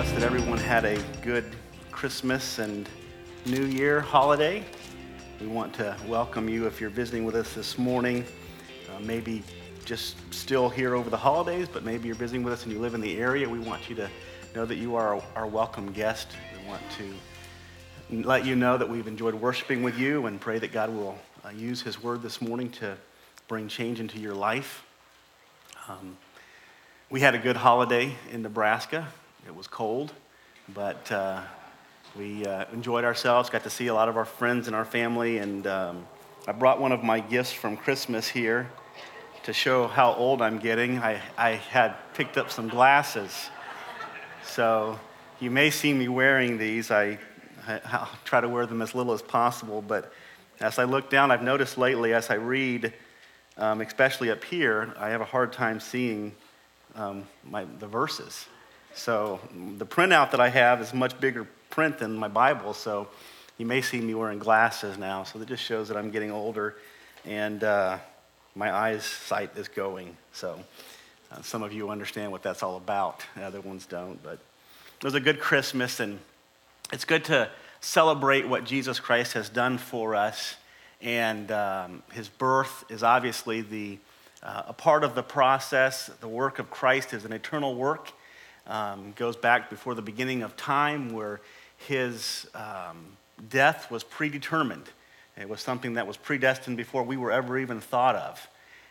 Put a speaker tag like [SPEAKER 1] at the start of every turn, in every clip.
[SPEAKER 1] Trust that everyone had a good Christmas and New Year holiday. We want to welcome you if you're visiting with us this morning. Uh, maybe just still here over the holidays, but maybe you're visiting with us and you live in the area. We want you to know that you are our welcome guest. We want to let you know that we've enjoyed worshiping with you and pray that God will uh, use His word this morning to bring change into your life. Um, we had a good holiday in Nebraska. It was cold, but uh, we uh, enjoyed ourselves, got to see a lot of our friends and our family, and um, I brought one of my gifts from Christmas here to show how old I'm getting. I, I had picked up some glasses. So you may see me wearing these. I, I'll try to wear them as little as possible, but as I look down, I've noticed lately as I read, um, especially up here, I have a hard time seeing um, my, the verses. So the printout that I have is much bigger print than my Bible, so you may see me wearing glasses now. So that just shows that I'm getting older and uh, my eyesight is going. So uh, some of you understand what that's all about, the other ones don't. But it was a good Christmas, and it's good to celebrate what Jesus Christ has done for us. And um, his birth is obviously the, uh, a part of the process. The work of Christ is an eternal work um, goes back before the beginning of time where his um, death was predetermined. It was something that was predestined before we were ever even thought of.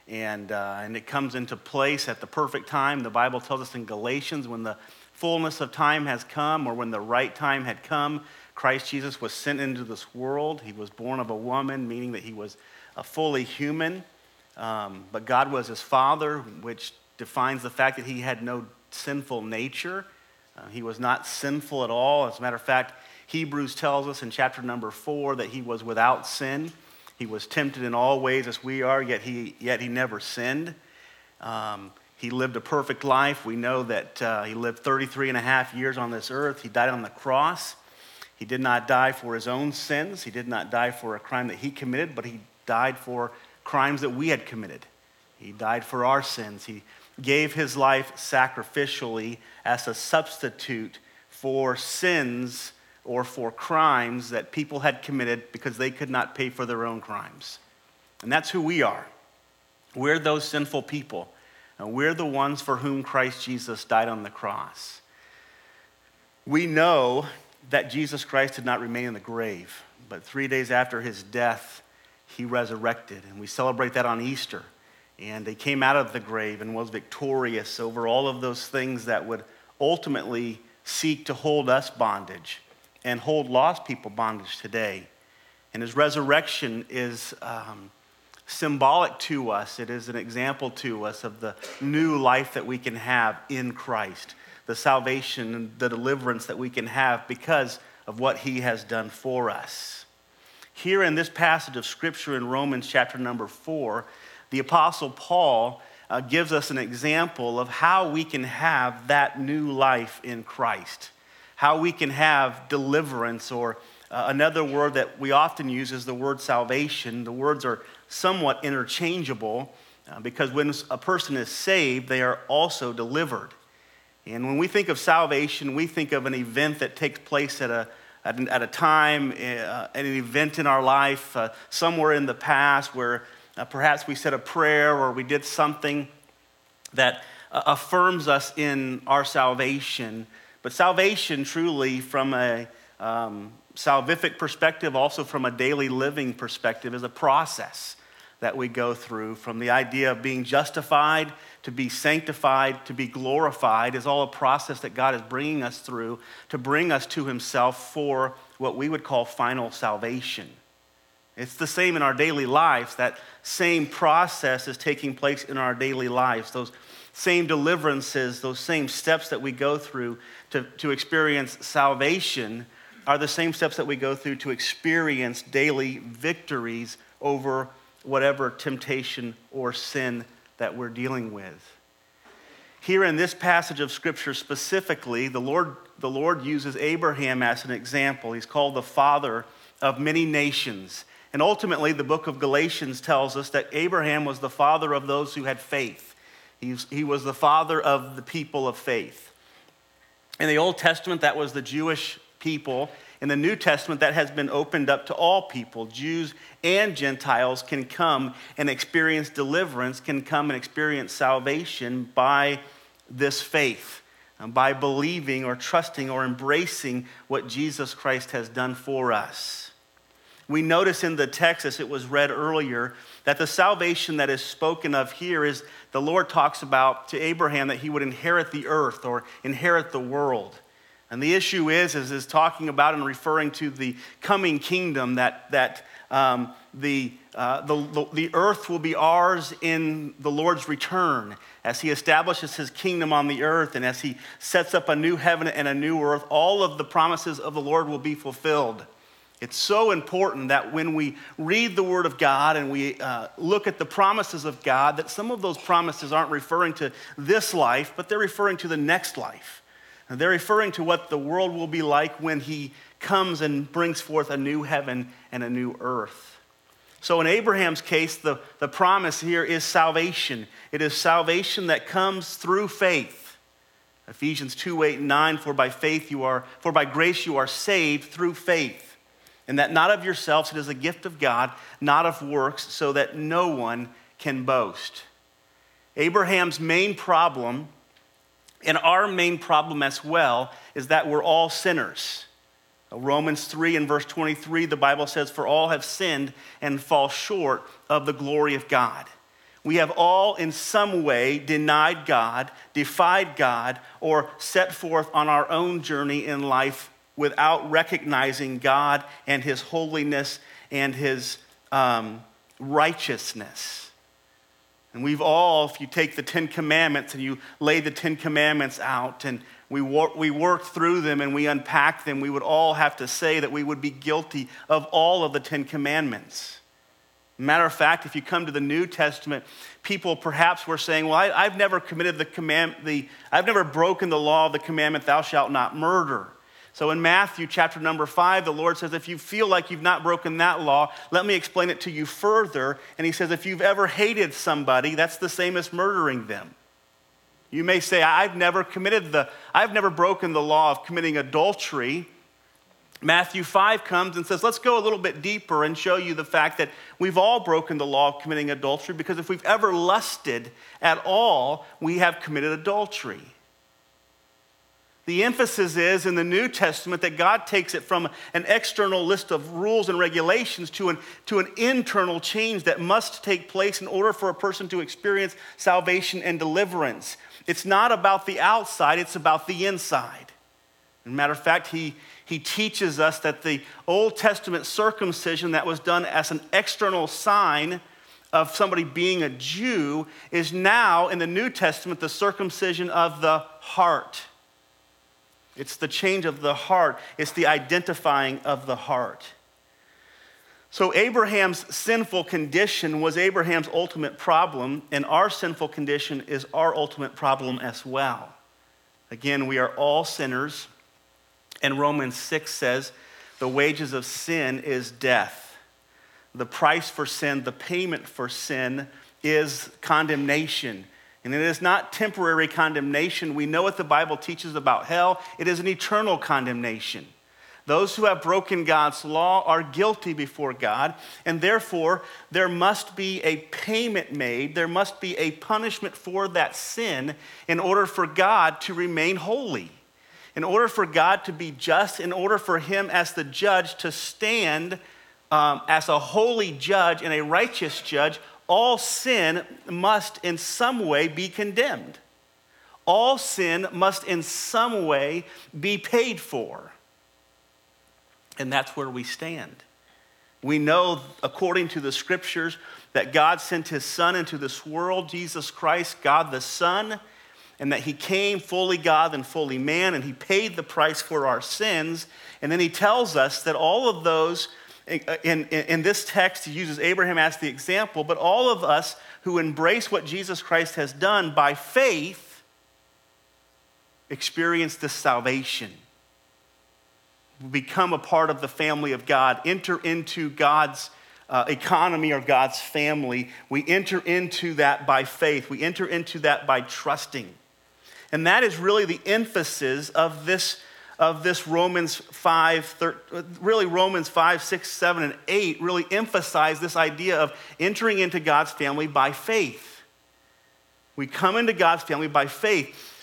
[SPEAKER 1] And, uh, and it comes into place at the perfect time. The Bible tells us in Galatians when the fullness of time has come or when the right time had come, Christ Jesus was sent into this world. He was born of a woman, meaning that he was a fully human. Um, but God was his father, which defines the fact that he had no sinful nature. Uh, he was not sinful at all. As a matter of fact, Hebrews tells us in chapter number four that he was without sin. He was tempted in all ways as we are, yet he, yet he never sinned. Um, he lived a perfect life. We know that uh, he lived 33 and a half years on this earth. He died on the cross. He did not die for his own sins. He did not die for a crime that he committed, but he died for crimes that we had committed. He died for our sins. He gave his life sacrificially as a substitute for sins or for crimes that people had committed because they could not pay for their own crimes. And that's who we are. We're those sinful people. And we're the ones for whom Christ Jesus died on the cross. We know that Jesus Christ did not remain in the grave, but three days after his death, he resurrected. And we celebrate that on Easter. And he came out of the grave and was victorious over all of those things that would ultimately seek to hold us bondage and hold lost people bondage today. And his resurrection is um, symbolic to us, it is an example to us of the new life that we can have in Christ, the salvation and the deliverance that we can have because of what he has done for us. Here in this passage of scripture in Romans chapter number four, the Apostle Paul uh, gives us an example of how we can have that new life in Christ, how we can have deliverance, or uh, another word that we often use is the word salvation. The words are somewhat interchangeable uh, because when a person is saved, they are also delivered. And when we think of salvation, we think of an event that takes place at a, at, a time, uh, an event in our life, uh, somewhere in the past where uh, perhaps we said a prayer or we did something that uh, affirms us in our salvation. But salvation, truly, from a um, salvific perspective, also from a daily living perspective, is a process that we go through from the idea of being justified to be sanctified to be glorified is all a process that God is bringing us through to bring us to Himself for what we would call final salvation. It's the same in our daily lives. That same process is taking place in our daily lives. Those same deliverances, those same steps that we go through to, to experience salvation are the same steps that we go through to experience daily victories over whatever temptation or sin that we're dealing with. Here in this passage of Scripture specifically, the Lord, the Lord uses Abraham as an example. He's called the father of many nations. And ultimately, the book of Galatians tells us that Abraham was the father of those who had faith. He was the father of the people of faith. In the Old Testament, that was the Jewish people. In the New Testament, that has been opened up to all people. Jews and Gentiles can come and experience deliverance, can come and experience salvation by this faith, um, by believing or trusting or embracing what Jesus Christ has done for us. We notice in the text, as it was read earlier, that the salvation that is spoken of here is the Lord talks about to Abraham that he would inherit the earth or inherit the world. And the issue is, is, is talking about and referring to the coming kingdom that, that um, the, uh, the, the earth will be ours in the Lord's return as he establishes his kingdom on the earth and as he sets up a new heaven and a new earth. All of the promises of the Lord will be fulfilled. It's so important that when we read the Word of God and we uh, look at the promises of God, that some of those promises aren't referring to this life, but they're referring to the next life. And they're referring to what the world will be like when He comes and brings forth a new heaven and a new earth. So, in Abraham's case, the, the promise here is salvation. It is salvation that comes through faith. Ephesians 2 8 and 9, for by faith you are, for by grace you are saved through faith and that not of yourselves, it is a gift of God, not of works, so that no one can boast. Abraham's main problem, and our main problem as well, is that we're all sinners. Romans 3 and verse 23, the Bible says, For all have sinned and fall short of the glory of God. We have all, in some way, denied God, defied God, or set forth on our own journey in life without recognizing God and His holiness and His um, righteousness. And we've all, if you take the Ten Commandments and you lay the Ten Commandments out and we, wor- we work through them and we unpack them, we would all have to say that we would be guilty of all of the Ten Commandments. Matter of fact, if you come to the New Testament, people perhaps were saying, Well, I, have never committed the command, the, I've never broken the law of the commandment, thou shalt not murder. So in Matthew chapter number five, the Lord says, if you feel like you've not broken that law, let me explain it to you further. And he says, if you've ever hated somebody, that's the same as murdering them. You may say, I've never committed the, I've never broken the law of committing adultery. Matthew 5 comes and says, let's go a little bit deeper and show you the fact that we've all broken the law of committing adultery because if we've ever lusted at all, we have committed adultery. The emphasis is in the New Testament that God takes it from an external list of rules and regulations to an, to an internal change that must take place in order for a person to experience salvation and deliverance. It's not about the outside, it's about the inside. As a matter of fact, he, he teaches us that the Old Testament circumcision that was done as an external sign of somebody being a Jew is now in the New Testament the circumcision of the heart. It's the change of the heart, it's the identifying of the heart. So, Abraham's sinful condition was Abraham's ultimate problem, and our sinful condition is our ultimate problem as well. Again, we are all sinners, and Romans 6 says the wages of sin is death. The price for sin, the payment for sin, is condemnation. And it is not temporary condemnation. We know what the Bible teaches about hell, it is an eternal condemnation. Those who have broken God's law are guilty before God, and therefore there must be a payment made, there must be a punishment for that sin in order for God to remain holy. In order for God to be just, in order for Him as the judge to stand um, as a holy judge and a righteous judge all sin must in some way be condemned. All sin must in some way be paid for. And that's where we stand. We know, according to the scriptures, that God sent his Son into this world, Jesus Christ, God the Son, and that he came fully God and fully man, and he paid the price for our sins. And then he tells us that all of those in, in, in, this text, he uses Abraham as the example, but all of us who embrace what Jesus Christ has done by faith experience this salvation. Become a part of the family of God, enter into God's uh, economy or God's family. We enter into that by faith, we enter into that by trusting. And that is really the emphasis of this, of this Romans 5, 13, really Romans 5, 6, 7, and 8 really emphasize this idea of entering into God's family by faith. We come into God's family by faith.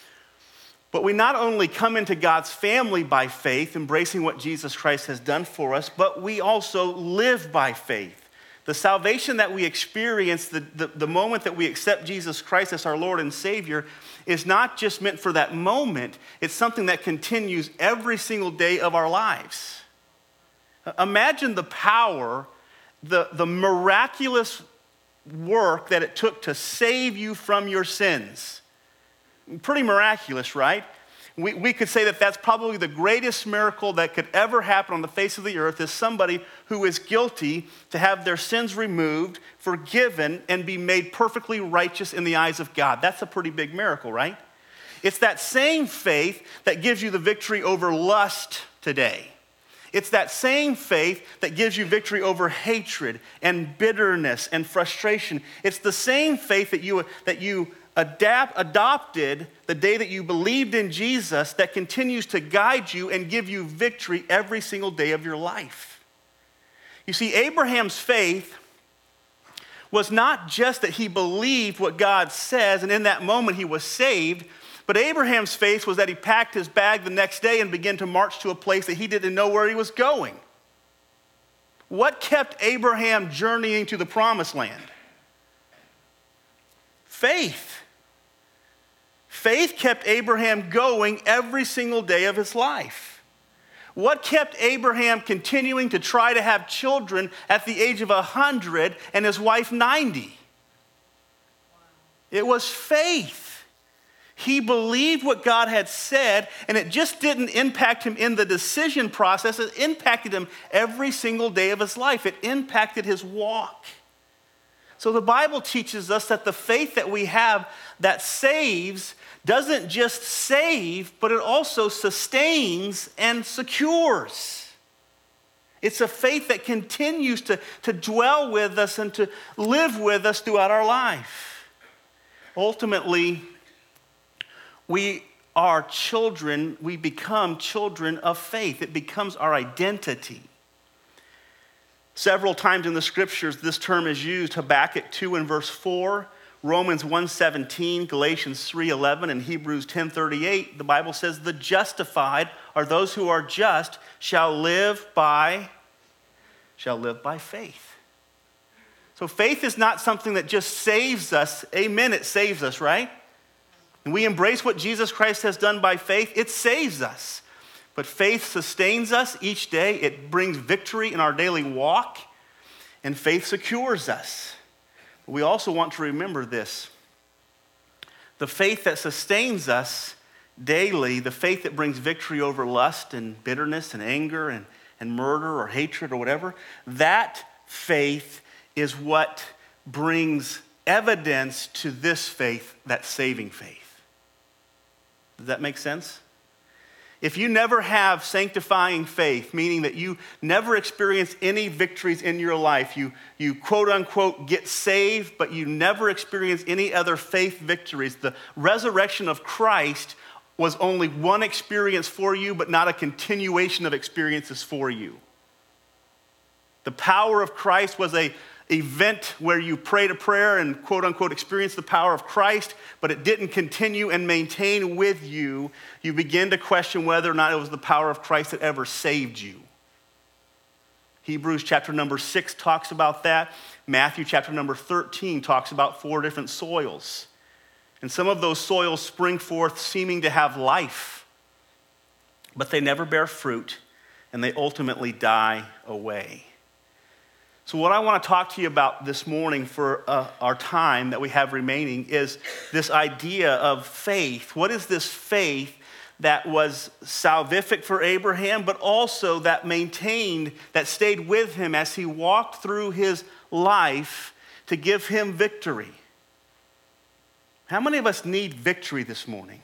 [SPEAKER 1] But we not only come into God's family by faith, embracing what Jesus Christ has done for us, but we also live by faith. The salvation that we experience, the, the, the, moment that we accept Jesus Christ as our Lord and Savior, is not just meant for that moment, it's something that continues every single day of our lives. Imagine the power, the, the miraculous work that it took to save you from your sins. Pretty miraculous, right? We, we could say that that's probably the greatest miracle that could ever happen on the face of the earth is somebody who is guilty to have their sins removed, forgiven, and be made perfectly righteous in the eyes of God. That's a pretty big miracle, right? It's that same faith that gives you the victory over lust today. It's that same faith that gives you victory over hatred and bitterness and frustration. It's the same faith that you, that you adapt, adopted the day that you believed in Jesus that continues to guide you and give you victory every single day of your life. You see, Abraham's faith was not just that he believed what God says and in that moment he was saved, but Abraham's faith was that he packed his bag the next day and began to march to a place that he didn't know where he was going. What kept Abraham journeying to the promised land? Faith. Faith kept Abraham going every single day of his life. What kept Abraham continuing to try to have children at the age of 100 and his wife 90? It was faith. He believed what God had said, and it just didn't impact him in the decision process. It impacted him every single day of his life, it impacted his walk. So the Bible teaches us that the faith that we have that saves doesn't just save, but it also sustains and secures. It's a faith that continues to, to dwell with us and to live with us throughout our life. Ultimately, we are children, we become children of faith. It becomes our identity. Several times in the scriptures, this term is used Habakkuk 2 and verse 4, Romans 1:17, Galatians 3:11 and Hebrews 10:38, the Bible says the justified are those who are just shall live by shall live by faith. So faith is not something that just saves us. Amen, it saves us, right? And we embrace what Jesus Christ has done by faith, it saves us. But faith sustains us each day. It brings victory in our daily walk, and faith secures us. We also want to remember this the faith that sustains us daily, the faith that brings victory over lust and bitterness and anger and, and murder or hatred or whatever, that faith is what brings evidence to this faith, that saving faith. Does that make sense? If you never have sanctifying faith, meaning that you never experience any victories in your life, you, you quote unquote get saved, but you never experience any other faith victories, the resurrection of Christ was only one experience for you, but not a continuation of experiences for you. The power of Christ was a event where you prayed a prayer and quote unquote experienced the power of Christ, but it didn't continue and maintain with you, you begin to question whether or not it was the power of Christ that ever saved you. Hebrews chapter number six talks about that. Matthew chapter number 13 talks about four different soils. And some of those soils spring forth seeming to have life, but they never bear fruit and they ultimately die away. So, what I want to talk to you about this morning for uh, our time that we have remaining is this idea of faith. What is this faith that was salvific for Abraham, but also that maintained, that stayed with him as he walked through his life to give him victory? How many of us need victory this morning?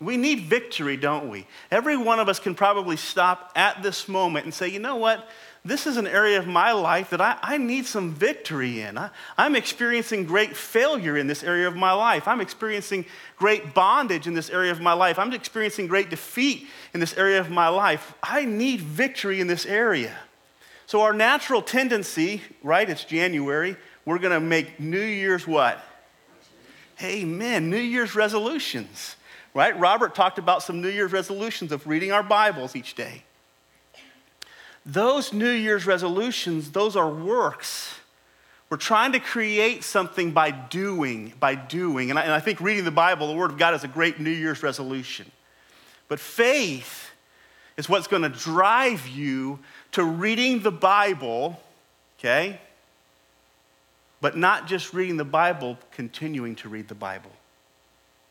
[SPEAKER 1] We need victory, don't we? Every one of us can probably stop at this moment and say, you know what? This is an area of my life that I, I need some victory in. I, I'm experiencing great failure in this area of my life. I'm experiencing great bondage in this area of my life. I'm experiencing great defeat in this area of my life. I need victory in this area. So, our natural tendency, right? It's January. We're going to make New Year's what? Amen. New Year's resolutions, right? Robert talked about some New Year's resolutions of reading our Bibles each day. Those New Year's resolutions, those are works. We're trying to create something by doing, by doing. And I, and I think reading the Bible, the Word of God, is a great New Year's resolution. But faith is what's going to drive you to reading the Bible, okay? But not just reading the Bible, continuing to read the Bible.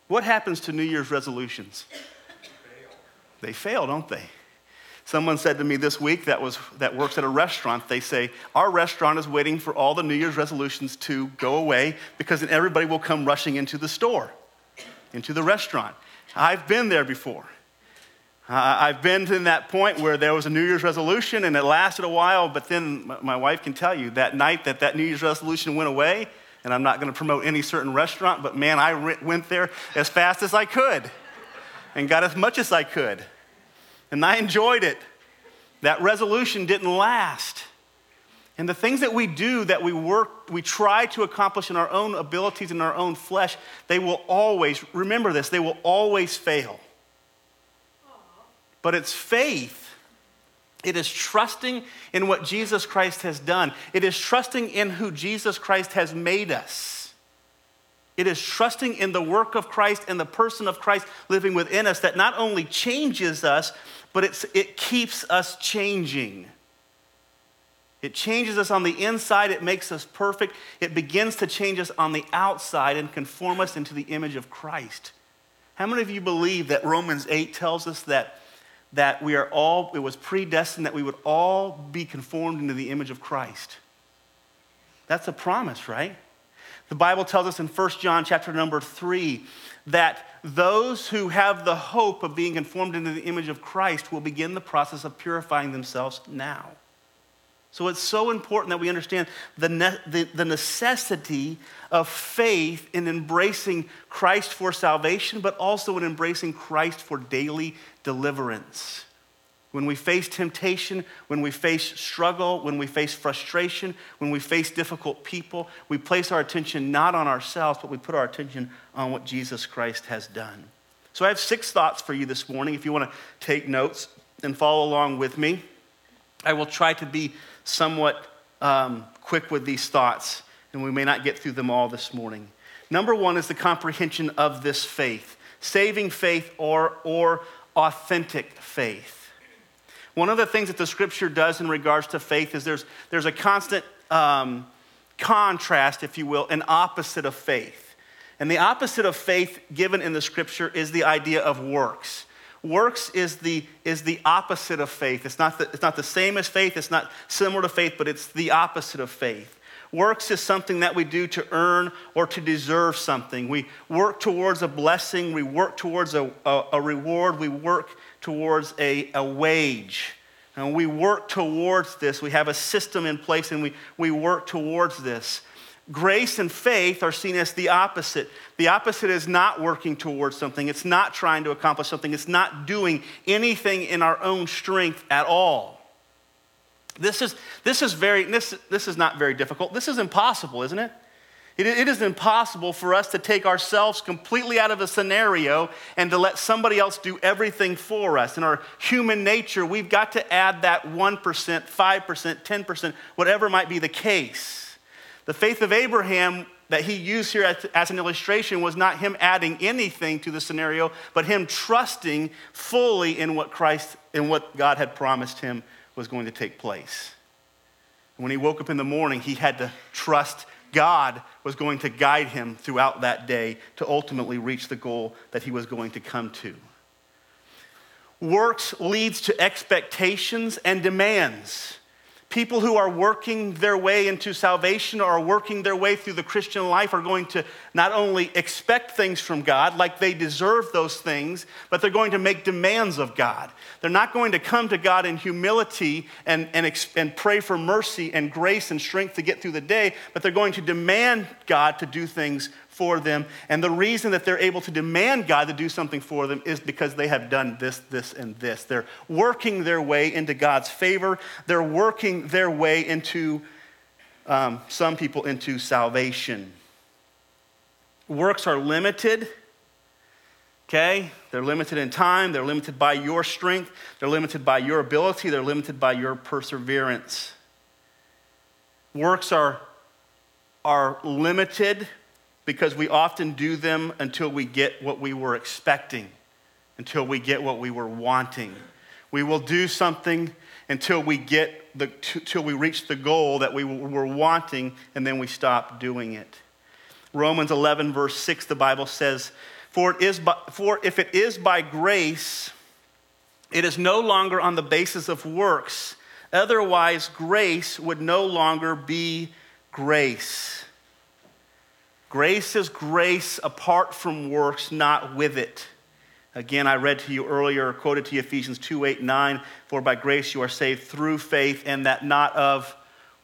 [SPEAKER 1] What happens to New Year's resolutions? They fail, don't they? Someone said to me this week that, was, that works at a restaurant, they say, Our restaurant is waiting for all the New Year's resolutions to go away because then everybody will come rushing into the store, into the restaurant. I've been there before. I've been to that point where there was a New Year's resolution and it lasted a while, but then my wife can tell you that night that that New Year's resolution went away, and I'm not going to promote any certain restaurant, but man, I went there as fast as I could and got as much as I could. And I enjoyed it. That resolution didn't last. And the things that we do that we work, we try to accomplish in our own abilities in our own flesh, they will always, remember this, they will always fail. But it's faith. It is trusting in what Jesus Christ has done. It is trusting in who Jesus Christ has made us. It is trusting in the work of Christ and the person of Christ living within us that not only changes us, but it keeps us changing. It changes us on the inside, it makes us perfect. It begins to change us on the outside and conform us into the image of Christ. How many of you believe that Romans 8 tells us that that we are all, it was predestined that we would all be conformed into the image of Christ. That's a promise, right? The Bible tells us in 1 John chapter number 3 that those who have the hope of being conformed into the image of Christ will begin the process of purifying themselves now. So it's so important that we understand the, ne- the, the, necessity of faith in embracing Christ for salvation, but also in embracing Christ for daily deliverance. When we face temptation, when we face struggle, when we face frustration, when we face difficult people, we place our attention not on ourselves, but we put our attention on what Jesus Christ has done. So I have six thoughts for you this morning. If you want to take notes and follow along with me, I will try to be somewhat um, quick with these thoughts, and we may not get through them all this morning. Number one is the comprehension of this faith saving faith or, or authentic faith. One of the things that the scripture does in regards to faith is there's, there's a constant um, contrast, if you will, an opposite of faith. And the opposite of faith given in the scripture is the idea of works. Works is the, is the opposite of faith. It's not, the, it's not the same as faith, it's not similar to faith, but it's the opposite of faith. Works is something that we do to earn or to deserve something. We work towards a blessing, we work towards a, a, a reward, we work towards a, a wage. And we work towards this. We have a system in place and we, we work towards this. Grace and faith are seen as the opposite. The opposite is not working towards something, it's not trying to accomplish something, it's not doing anything in our own strength at all. This is, this is, very, this, this is not very difficult. This is impossible, isn't it? It? Is impossible for us to take ourselves completely out of a scenario and to let somebody else do everything for us. In our human nature, we've got to add that 1%, 5%, 10%, whatever might be the case. The faith of Abraham that he used here as an illustration was not him adding anything to the scenario, but him trusting fully in what Christ and what God had promised him was going to take place. When he woke up in the morning, he had to trust God was going to guide him throughout that day to ultimately reach the goal that he was going to come to. Works leads to expectations and demands. People who are working their way into salvation or are working their way through the Christian life are going to not only expect things from God, like they deserve those things, but they're going to make demands of God. They're not going to come to God in humility and, and, and pray for mercy and grace and strength to get through the day, but they're going to demand God to do things for them. And the reason that they're able to demand God to do something for them is because they have done this, this, and this. They're working their way into God's favor, they're working their way into, um, some people, into salvation. Works are limited. Okay? They're limited in time. They're limited by your strength. They're limited by your ability. They're limited by your perseverance. Works are, are limited because we often do them until we get what we were expecting, until we get what we were wanting. We will do something until we get the until we reach the goal that we were wanting and then we stop doing it. Romans 11 verse 6 the Bible says, "For it is by, for if it is by grace, it is no longer on the basis of works. Otherwise grace would no longer be grace." Grace is grace apart from works, not with it. Again, I read to you earlier, quoted to you Ephesians 2 8, 9, for by grace you are saved through faith, and that not of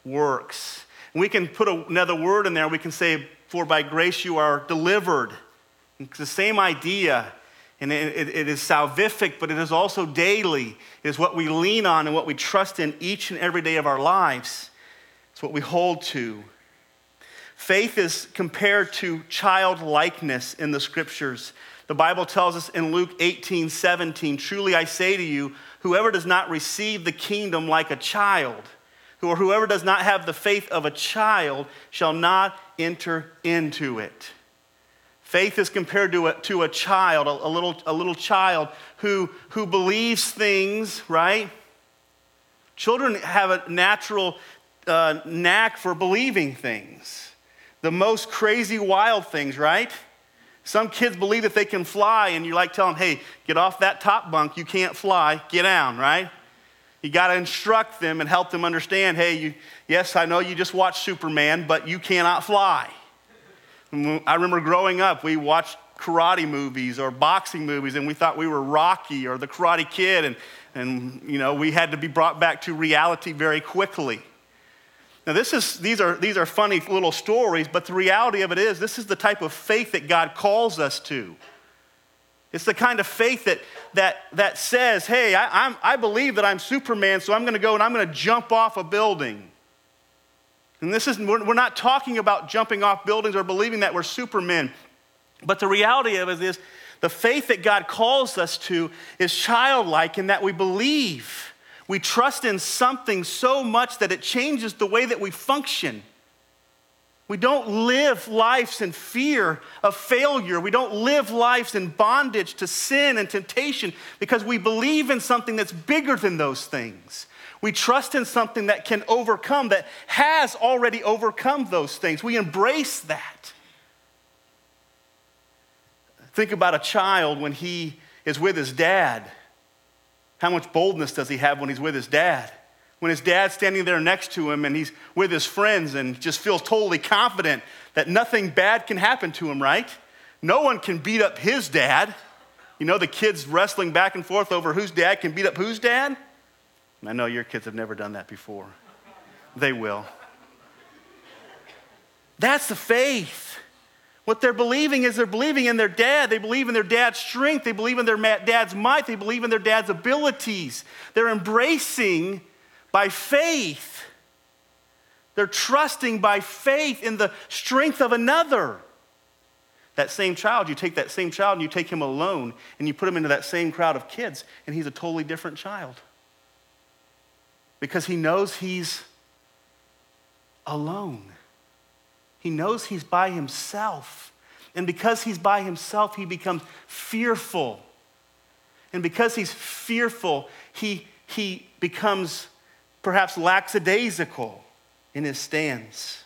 [SPEAKER 1] works. And we can put another word in there. We can say, for by grace you are delivered. It's the same idea. And it, it, it is salvific, but it is also daily. It is what we lean on and what we trust in each and every day of our lives. It's what we hold to. Faith is compared to childlikeness in the scriptures. The Bible tells us in Luke 18 17, truly I say to you, whoever does not receive the kingdom like a child, or whoever does not have the faith of a child, shall not enter into it. Faith is compared to a, to a child, a, a, little, a little child who, who believes things, right? Children have a natural uh, knack for believing things the most crazy, wild things, right? Some kids believe that they can fly, and you like tell them, hey, get off that top bunk, you can't fly, get down, right? You got to instruct them and help them understand, hey, you, yes, I know you just watched Superman, but you cannot fly. I remember growing up, we watched karate movies or boxing movies, and we thought we were Rocky or the Karate Kid, and, and you know, we had to be brought back to reality very quickly. Now, this is, these, are, these are funny little stories, but the reality of it is, this is the type of faith that God calls us to. It's the kind of faith that, that, that says, hey, I, I'm, I believe that I'm Superman, so I'm going to go and I'm going to jump off a building. And this is, we're, we're not talking about jumping off buildings or believing that we're Supermen. But the reality of it is, the faith that God calls us to is childlike in that we believe we trust in something so much that it changes the way that we function. We don't live lives in fear of failure. We don't live lives in bondage to sin and temptation because we believe in something that's bigger than those things. We trust in something that can overcome, that has already overcome those things. We embrace that. Think about a child when he is with his dad how much boldness does he have when he's with his dad? When his dad's standing there next to him and he's with his friends and just feels totally confident that nothing bad can happen to him, right? No one can beat up his dad. You know, the kids wrestling back and forth over whose dad can beat up whose dad? I know your kids have never done that before. They will. That's the faith. What they're believing is they're believing in their dad. They believe in their dad's strength. They believe in their dad's might. They believe in their dad's abilities. They're embracing by faith. They're trusting by faith in the strength of another. That same child, you take that same child and you take him alone and you put him into that same crowd of kids, and he's a totally different child. Because he knows he's alone. He knows he's by himself. And because he's by himself, he becomes fearful. And because he's fearful, he, he becomes perhaps lackadaisical in his stance.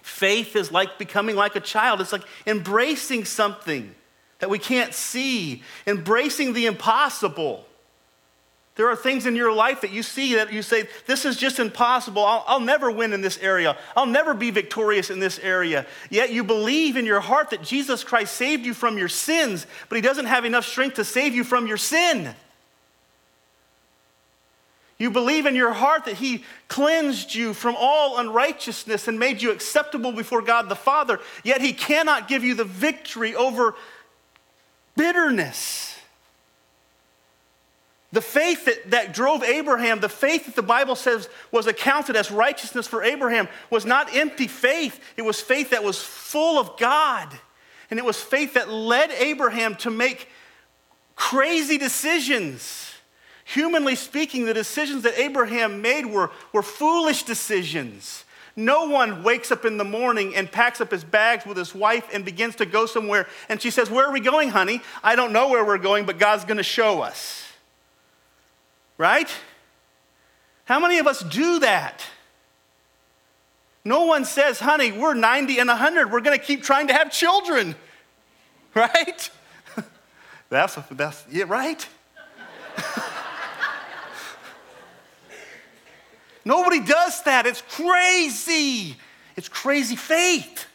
[SPEAKER 1] Faith is like becoming like a child, it's like embracing something that we can't see, embracing the impossible. There are things in your life that you see that you say, This is just impossible. I'll, I'll, never win in this area. I'll never be victorious in this area. Yet you believe in your heart that Jesus Christ saved you from your sins, but He doesn't have enough strength to save you from your sin. You believe in your heart that He cleansed you from all unrighteousness and made you acceptable before God the Father, yet He cannot give you the victory over bitterness. The faith that, that drove Abraham, the faith that the Bible says was accounted as righteousness for Abraham, was not empty faith. It was faith that was full of God. And it was faith that led Abraham to make crazy decisions Humanly speaking, the decisions that Abraham made were, were foolish decisions. No one wakes up in the morning and packs up his bags with his wife and begins to go somewhere. And she says, Where are we going, honey? I don't know where we're going, but God's going to show us. Right? How many of us do that? No one says, Honey, we're 90 and 100. We're going to keep trying to have children. Right? that's, that's, yeah, right? Nobody does that. It's crazy. It's crazy faith.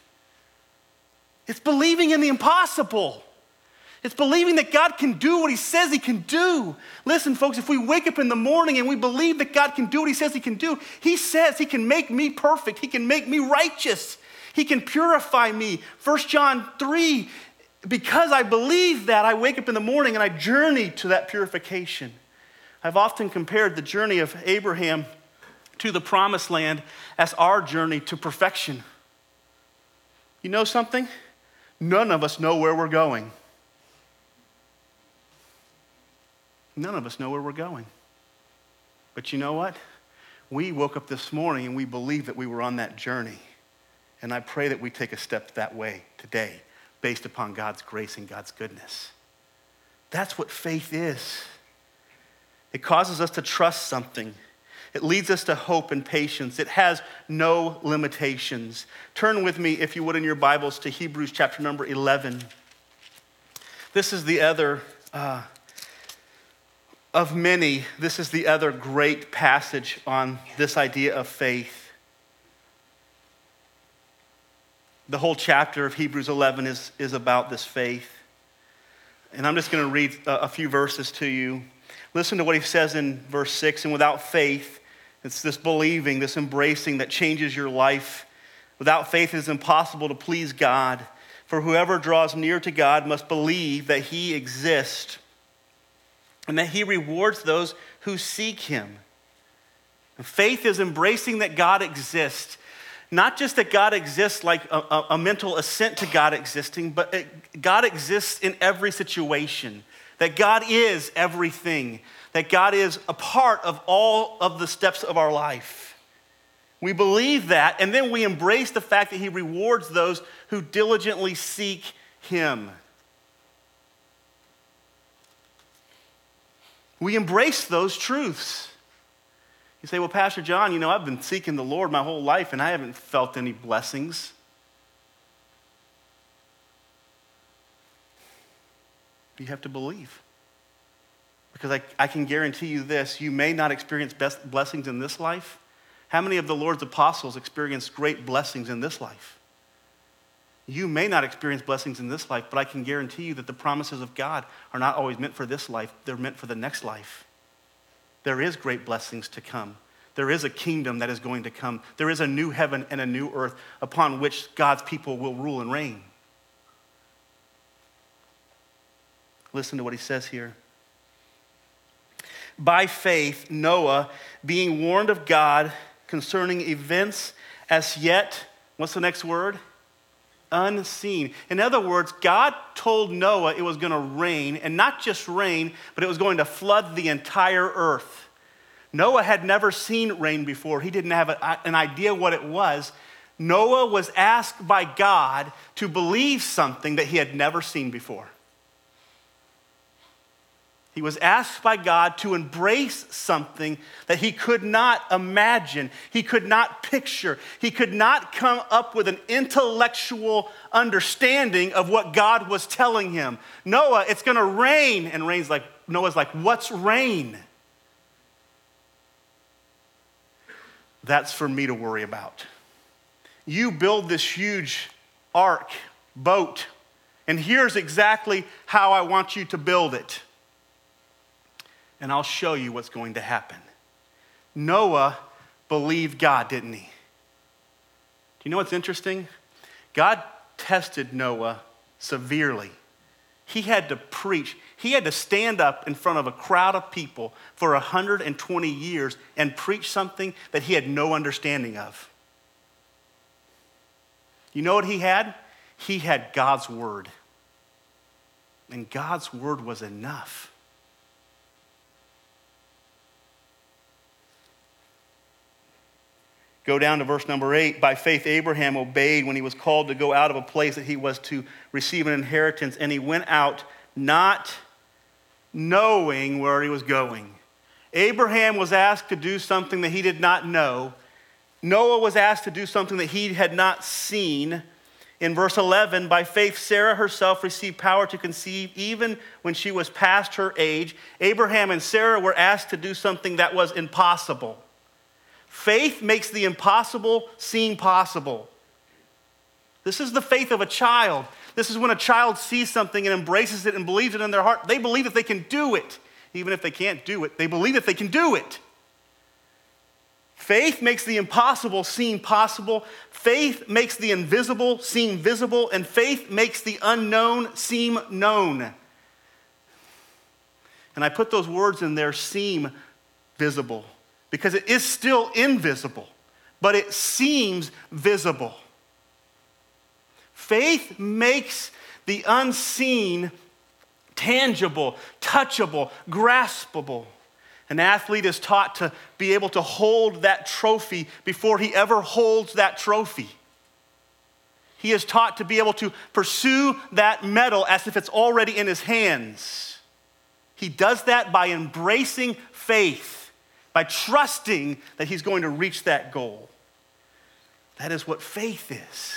[SPEAKER 1] It's believing in the impossible. It's believing that God can do what He says He can do. Listen, folks, if we wake up in the morning and we believe that God can do what He says He can do, He says He can make me perfect, He can make me righteous, He can purify me. 1 John 3, because I believe that, I wake up in the morning and I journey to that purification. I've often compared the journey of Abraham to the promised land as our journey to perfection. You know something? None of us know where we're going. None of us know where we're going. But you know what? We woke up this morning and we believe that we were on that journey. And I pray that we take a step that way today based upon God's grace and God's goodness. That's what faith is. It causes us to trust something it leads us to hope and patience. It has no limitations. Turn with me, if you would, in your Bibles to Hebrews chapter number 11. This is the other, uh, of many, this is the other great passage on this idea of faith. The whole chapter of Hebrews 11 is, is about this faith. And I'm just going to read a, a few verses to you. Listen to what he says in verse 6 And without faith, it's this believing, this embracing that changes your life. Without faith, it is impossible to please God. For whoever draws near to God must believe that he exists and that he rewards those who seek him. Faith is embracing that God exists. Not just that God exists like a, a, a mental assent to God existing, but it, God exists in every situation. That God is everything that God is a part of all of the steps of our life. We believe that, and then we embrace the fact that He rewards those who diligently seek Him. We embrace those truths. You say, Well, Pastor John, you know, I've been seeking the Lord my whole life and I haven't felt any blessings. You have to believe. Because I, I can guarantee you this you may not experience blessings in this life. How many of the Lord's apostles experienced great blessings in this life? You may not experience blessings in this life, but I can guarantee you that the promises of God are not always meant for this life, they're meant for the next life. There is great blessings to come. There is a kingdom that is going to come. There is a new heaven and a new earth upon which God's people will rule and reign. Listen to what he says here by faith, Noah, being warned of God concerning events as yet, what's the next word? Unseen. In other words, God told Noah it was going to rain, and not just rain, but it was going to flood the entire earth. Noah had never seen rain before, he didn't have a, an idea what it was. Noah was asked by God to believe something that he had never seen before. He was asked by God to embrace something that he could not imagine, he could not picture, he could not come up with an intellectual understanding of what God was telling him. Noah, it's going to rain. And rain's like, Noah's like, what's rain? That's for me to worry about. You build this huge ark, boat, and here's exactly how I want you to build it. And I'll show you what's going to happen. Noah believed God, didn't he? Do you know what's interesting? God tested Noah severely. He had to preach, he had to stand up in front of a crowd of people for 120 years and preach something that he had no understanding of. You know what he had? He had God's word. And God's word was enough. Go down to verse number eight. By faith, Abraham obeyed when he was called to go out of a place that he was to receive an inheritance, and he went out not knowing where he was going. Abraham was asked to do something that he did not know. Noah was asked to do something that he had not seen. In verse 11, by faith, Sarah herself received power to conceive even when she was past her age. Abraham and Sarah were asked to do something that was impossible. Faith makes the impossible seem possible. This is the faith of a child. This is when a child sees something and embraces it and believes it in their heart. They believe that they can do it. Even if they can't do it, they believe that they can do it. Faith makes the impossible seem possible. Faith makes the invisible seem visible. And faith makes the unknown seem known. And I put those words in there seem visible because it is still invisible, but it seems visible. Faith makes the unseen tangible, touchable, graspable. An athlete is taught to be able to hold that trophy before he ever holds that trophy. He is taught to be able to pursue that medal as if it's already in his hands. He does that by embracing faith, by trusting that he's going to reach that goal. That is what faith is.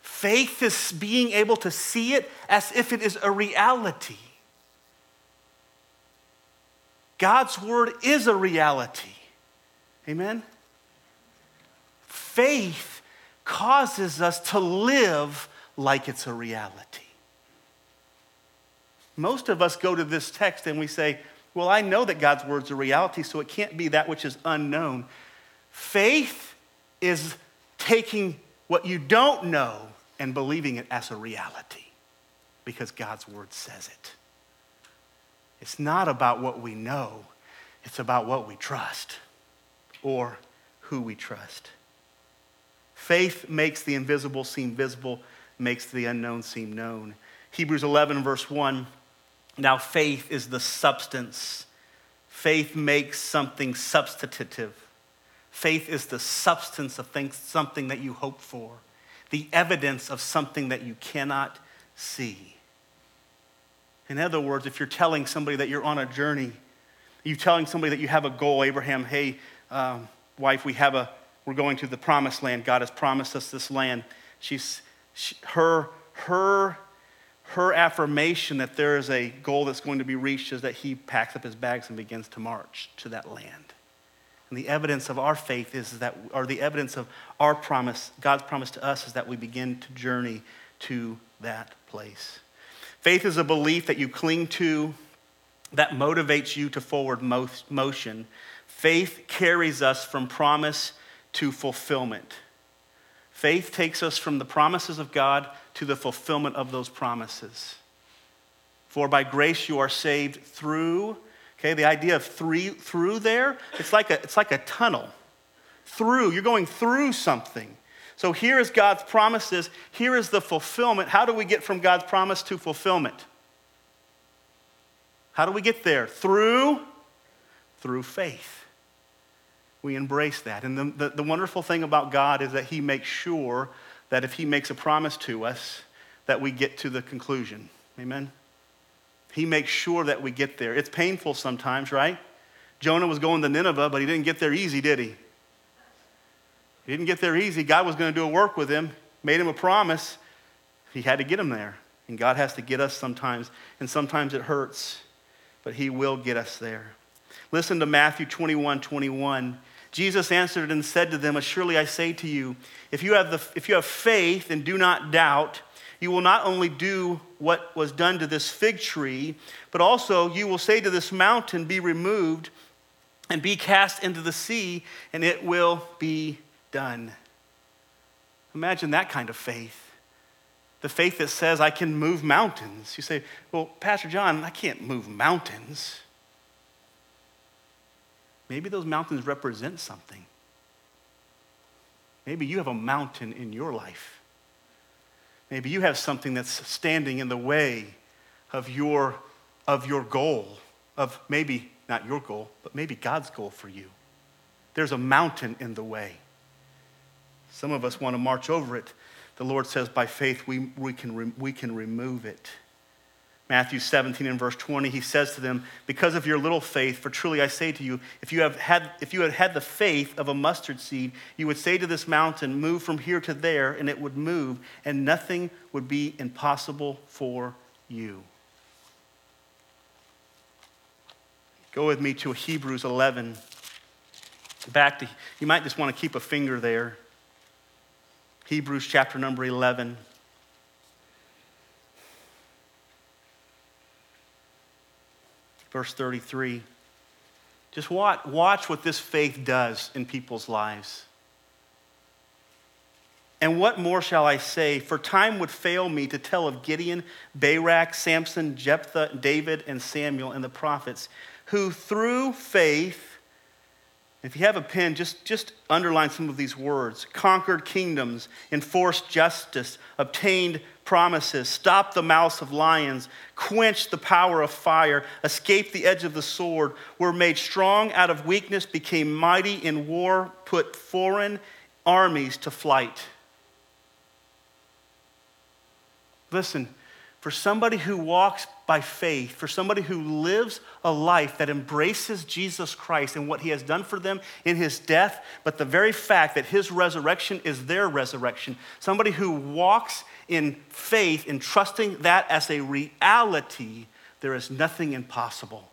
[SPEAKER 1] Faith is being able to see it as if it is a reality. God's word is a reality. Amen? Faith causes us to live like it's a reality. Most of us go to this text and we say, Well, I know that God's word's a reality, so it can't be that which is unknown. Faith is taking what you don't know and believing it as a reality because God's word says it. It's not about what we know, it's about what we trust or who we trust. Faith makes the invisible seem visible, makes the unknown seem known. Hebrews 11, verse 1 now faith is the substance. Faith makes something substantive. Faith is the substance of things, something that you hope for, the evidence of something that you cannot see. In other words, if you're telling somebody that you're on a journey, you're telling somebody that you have a goal, Abraham, hey, um, wife, we have a, we're going to the promised land. God has promised us this land. She's, she, her, her, her affirmation that there is a goal that's going to be reached is that he packs up his bags and begins to march to that land. And the evidence of our faith is that, or the evidence of our promise, God's promise to us, is that we begin to journey to that place. Faith is a belief that you cling to that motivates you to forward motion. Faith carries us from promise to fulfillment. Faith takes us from the promises of God to the fulfillment of those promises. For by grace you are saved through, okay, the idea of three, through there, it's like, a, it's like a tunnel. Through, you're going through something. So here is God's promises. Here is the fulfillment. How do we get from God's promise to fulfillment? How do we get there? Through, through faith. We embrace that. And the, the, the wonderful thing about God is that He makes sure that if He makes a promise to us, that we get to the conclusion. Amen? He makes sure that we get there. It's painful sometimes, right? Jonah was going to Nineveh, but he didn't get there easy, did he? He didn't get there easy. God was going to do a work with him, made him a promise. He had to get him there. And God has to get us sometimes, and sometimes it hurts, but He will get us there. Listen to Matthew 21 21. Jesus answered and said to them, Surely I say to you, if you, have the, if you have faith and do not doubt, you will not only do what was done to this fig tree, but also you will say to this mountain, Be removed and be cast into the sea, and it will be done. Imagine that kind of faith. The faith that says, I can move mountains. You say, Well, Pastor John, I can't move mountains. Maybe those mountains represent something. Maybe you have a mountain in your life. Maybe you have something that's standing in the way of your, of your goal, of maybe not your goal, but maybe God's goal for you. There's a mountain in the way. Some of us want to march over it. The Lord says, by faith, we, we, can, we can remove it. Matthew 17 and verse 20, he says to them, Because of your little faith, for truly I say to you, if you, have had, if you had had the faith of a mustard seed, you would say to this mountain, Move from here to there, and it would move, and nothing would be impossible for you. Go with me to Hebrews 11. Back to, you might just want to keep a finger there. Hebrews chapter number 11. Verse 33. Just watch, watch what this faith does in people's lives. And what more shall I say? For time would fail me to tell of Gideon, Barak, Samson, Jephthah, David, and Samuel, and the prophets, who through faith, if you have a pen, just, just underline some of these words conquered kingdoms, enforced justice, obtained promises, stopped the mouths of lions, quenched the power of fire, escaped the edge of the sword, were made strong out of weakness, became mighty in war, put foreign armies to flight. Listen, for somebody who walks by faith, for somebody who lives a life that embraces Jesus Christ and what he has done for them in his death, but the very fact that his resurrection is their resurrection, somebody who walks in faith in trusting that as a reality, there is nothing impossible.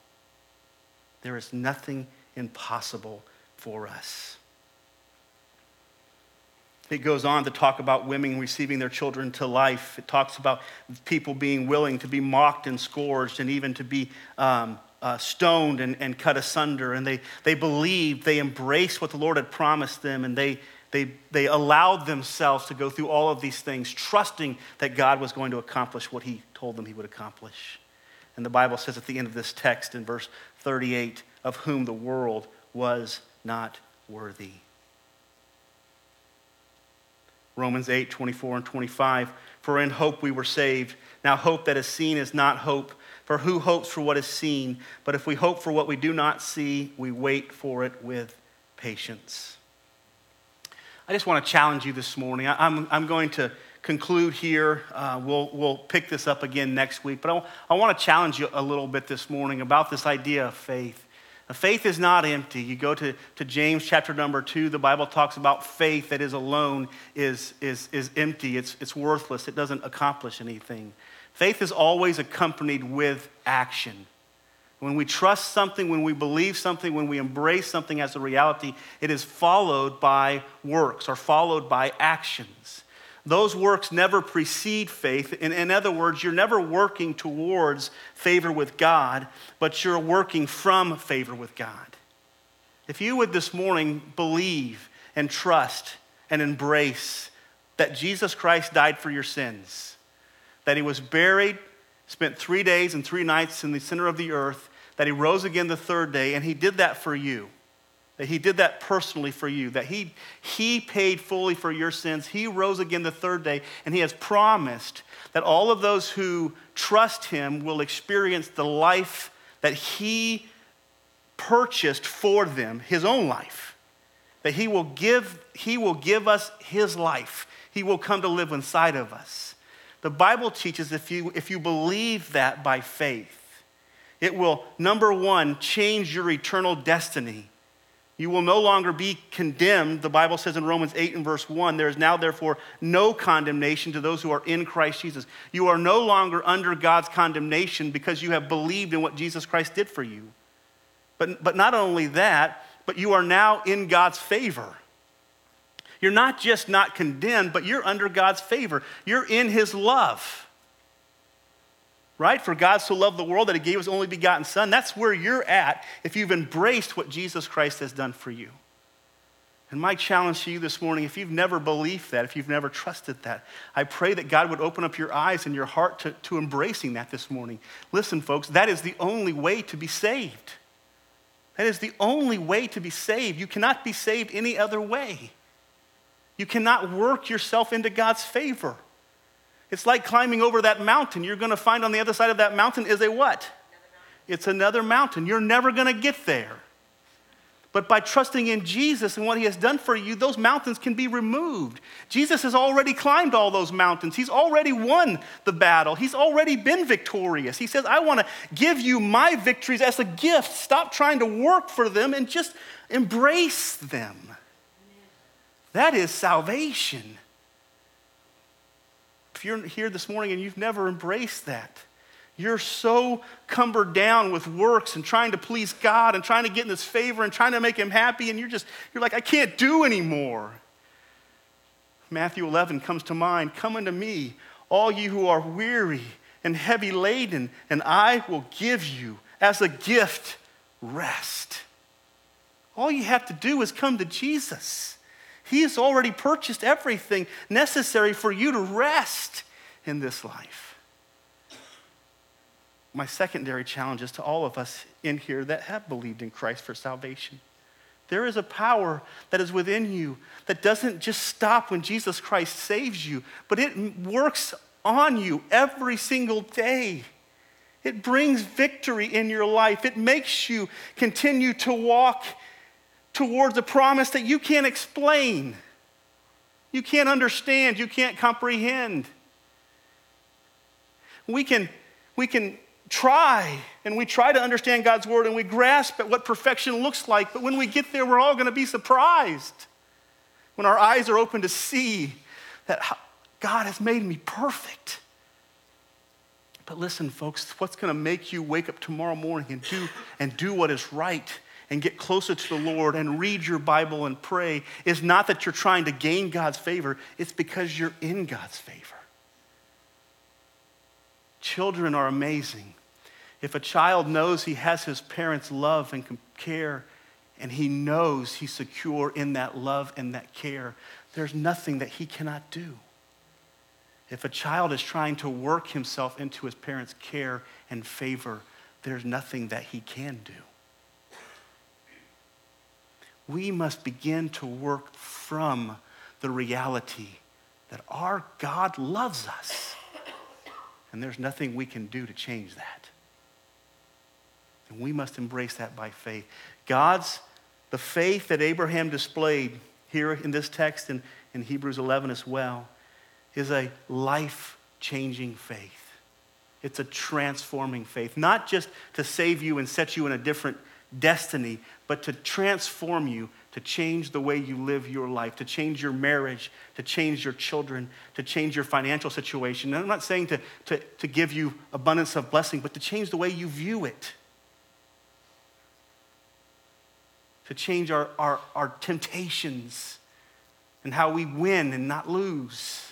[SPEAKER 1] There is nothing impossible for us. It goes on to talk about women receiving their children to life. It talks about people being willing to be mocked and scourged and even to be um, uh, stoned and, and cut asunder. And they, they believed, they embraced what the Lord had promised them, and they, they, they allowed themselves to go through all of these things, trusting that God was going to accomplish what He told them He would accomplish. And the Bible says at the end of this text in verse 38 of whom the world was not worthy. Romans 8, 24 and 25. For in hope we were saved. Now, hope that is seen is not hope. For who hopes for what is seen? But if we hope for what we do not see, we wait for it with patience. I just want to challenge you this morning. I'm, I'm going to conclude here. Uh, we'll, we'll pick this up again next week. But I, I want to challenge you a little bit this morning about this idea of faith. Faith is not empty. You go to, to James chapter number two, the Bible talks about faith that is alone is, is, is empty, it's, it's worthless, it doesn't accomplish anything. Faith is always accompanied with action. When we trust something, when we believe something, when we embrace something as a reality, it is followed by works or followed by actions those works never precede faith. In, in, other words, you're never working towards favor with God, but you're working from favor with God. If you would this morning believe and trust and embrace that Jesus Christ died for your sins, that he was buried, spent three days and three nights in the center of the earth, that he rose again the third day, and he did that for you that he did that personally for you, that he, he paid fully for your sins. He rose again the third day, and he has promised that all of those who trust him will experience the life that he purchased for them, his own life. That he will give, he will give us his life. He will come to live inside of us. The Bible teaches if you, if you believe that by faith, it will, number one, change your eternal destiny you will no longer be condemned. The Bible says in Romans 8 and verse 1 there is now, therefore, no condemnation to those who are in Christ Jesus. You are no longer under God's condemnation because you have believed in what Jesus Christ did for you. But, but not only that, but you are now in God's favor. You're not just not condemned, but you're under God's favor. You're in His love. Right? For God so loved the world that He gave His only begotten Son. That's where you're at if you've embraced what Jesus Christ has done for you. And my challenge to you this morning, if you've never believed that, if you've never trusted that, I pray that God would open up your eyes and your heart to, to embracing that this morning. Listen, folks, that is the only way to be saved. That is the only way to be saved. You cannot be saved any other way. You cannot work yourself into God's favor. It's like climbing over that mountain. You're going to find on the other side of that mountain is a what? Another it's another mountain. You're never going to get there. But by trusting in Jesus and what he has done for you, those mountains can be removed. Jesus has already climbed all those mountains. He's already won the battle. He's already been victorious. He says, I want to give you my victories as a gift. Stop trying to work for them and just embrace them. That is salvation. If you're here this morning and you've never embraced that, you're so cumbered down with works and trying to please God and trying to get in his favor and trying to make him happy, and you're just, you're like, I can't do anymore. Matthew 11 comes to mind Come unto me, all you who are weary and heavy laden, and I will give you as a gift rest. All you have to do is come to Jesus. He has already purchased everything necessary for you to rest in this life my secondary challenge is to all of us in here that have believed in Christ for salvation. There is a power that is within you that doesn't just stop when Jesus Christ saves you, but it works on you every single day. It brings victory in your life. It makes you continue to walk towards a promise that you can't explain, you can't understand, you can't comprehend. We can, we can try and we try to understand God's word and we grasp at what perfection looks like, but when we get there, we're all going to be surprised when our eyes are open to see that God has made me perfect. But listen, folks, what's going to make you wake up tomorrow morning and do, and do what is right and get closer to the Lord and read your Bible and pray is not that you're trying to gain God's favor, it's because you're in God's favor. Children are amazing. If a child knows he has his parents' love and care, and he knows he's secure in that love and that care, there's nothing that he cannot do. If a child is trying to work himself into his parents' care and favor, there's nothing that he can do. We must begin to work from the reality that our God loves us. And there's nothing we can do to change that. And we must embrace that by faith. God's, the faith that Abraham displayed here in this text and in Hebrews 11 as well, is a life changing faith. It's a transforming faith, not just to save you and set you in a different destiny, but to transform you, to change the way you live your life, to change your marriage, to change your children, to change your financial situation. And I'm not saying to, to, to give you abundance of blessing, but to change the way you view it. to change our, our, our temptations and how we win and not lose.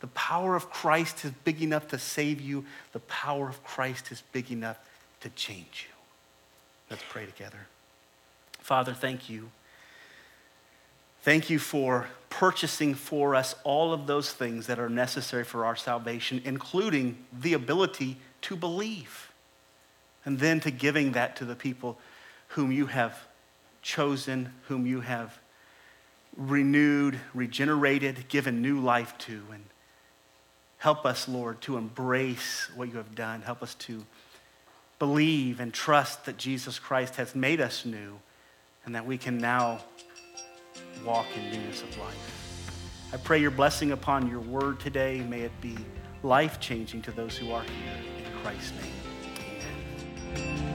[SPEAKER 1] The power of Christ is big enough to save you. The power of Christ is big enough to change you. Let's pray together. Father, thank you. Thank you for purchasing for us all of those things that are necessary for our salvation, including the ability to believe, and then to giving that to the people whom you have chosen, whom you have renewed, regenerated, given new life to. And help us, Lord, to embrace what you have done. Help us to believe and trust that Jesus Christ has made us new and that we can now walk in newness of life. I pray your blessing upon your word today. May it be life changing to those who are here. In Christ's name, amen.